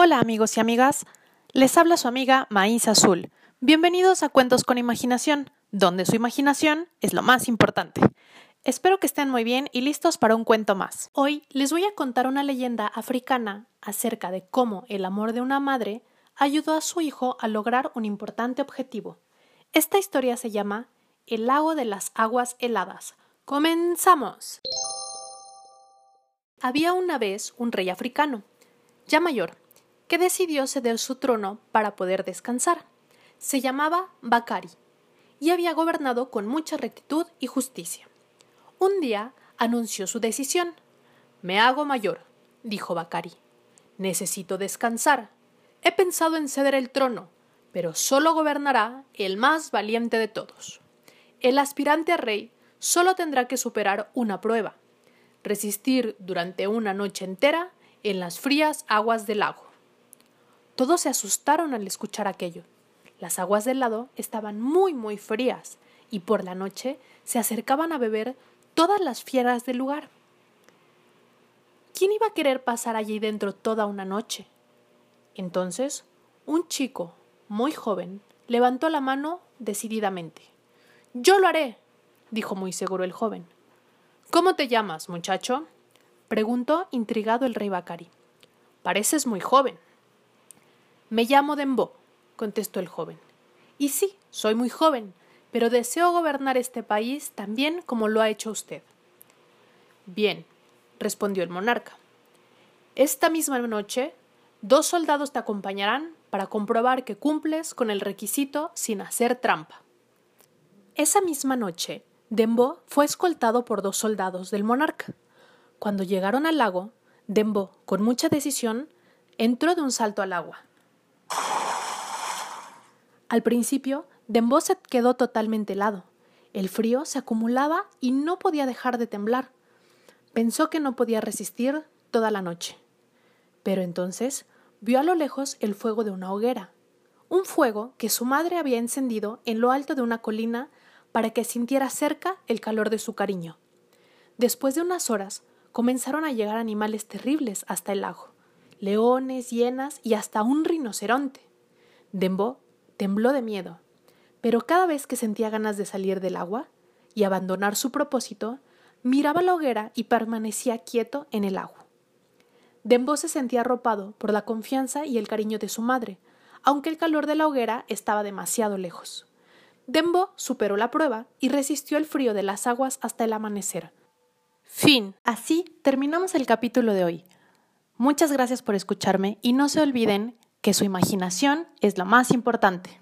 Hola amigos y amigas, les habla su amiga Maíz Azul. Bienvenidos a Cuentos con Imaginación, donde su imaginación es lo más importante. Espero que estén muy bien y listos para un cuento más. Hoy les voy a contar una leyenda africana acerca de cómo el amor de una madre ayudó a su hijo a lograr un importante objetivo. Esta historia se llama El lago de las aguas heladas. ¡Comenzamos! Había una vez un rey africano, ya mayor, que decidió ceder su trono para poder descansar. Se llamaba Bakari y había gobernado con mucha rectitud y justicia. Un día anunció su decisión. Me hago mayor, dijo Bakari. Necesito descansar. He pensado en ceder el trono, pero solo gobernará el más valiente de todos. El aspirante a rey solo tendrá que superar una prueba, resistir durante una noche entera en las frías aguas del lago. Todos se asustaron al escuchar aquello. Las aguas del lago estaban muy, muy frías, y por la noche se acercaban a beber todas las fieras del lugar. ¿Quién iba a querer pasar allí dentro toda una noche? Entonces, un chico, muy joven, levantó la mano decididamente. Yo lo haré, dijo muy seguro el joven. ¿Cómo te llamas, muchacho? preguntó intrigado el rey Bacari. Pareces muy joven. Me llamo Dembo, contestó el joven. Y sí, soy muy joven, pero deseo gobernar este país tan bien como lo ha hecho usted. Bien, respondió el monarca. Esta misma noche, dos soldados te acompañarán para comprobar que cumples con el requisito sin hacer trampa. Esa misma noche, Dembo fue escoltado por dos soldados del monarca. Cuando llegaron al lago, Dembo, con mucha decisión, entró de un salto al agua. Al principio, Dembo se quedó totalmente helado. El frío se acumulaba y no podía dejar de temblar. Pensó que no podía resistir toda la noche. Pero entonces vio a lo lejos el fuego de una hoguera, un fuego que su madre había encendido en lo alto de una colina para que sintiera cerca el calor de su cariño. Después de unas horas, comenzaron a llegar animales terribles hasta el lago leones, hienas y hasta un rinoceronte. Dembo tembló de miedo, pero cada vez que sentía ganas de salir del agua y abandonar su propósito, miraba la hoguera y permanecía quieto en el agua. Dembo se sentía arropado por la confianza y el cariño de su madre, aunque el calor de la hoguera estaba demasiado lejos. Dembo superó la prueba y resistió el frío de las aguas hasta el amanecer. Fin. Así terminamos el capítulo de hoy. Muchas gracias por escucharme y no se olviden que su imaginación es lo más importante.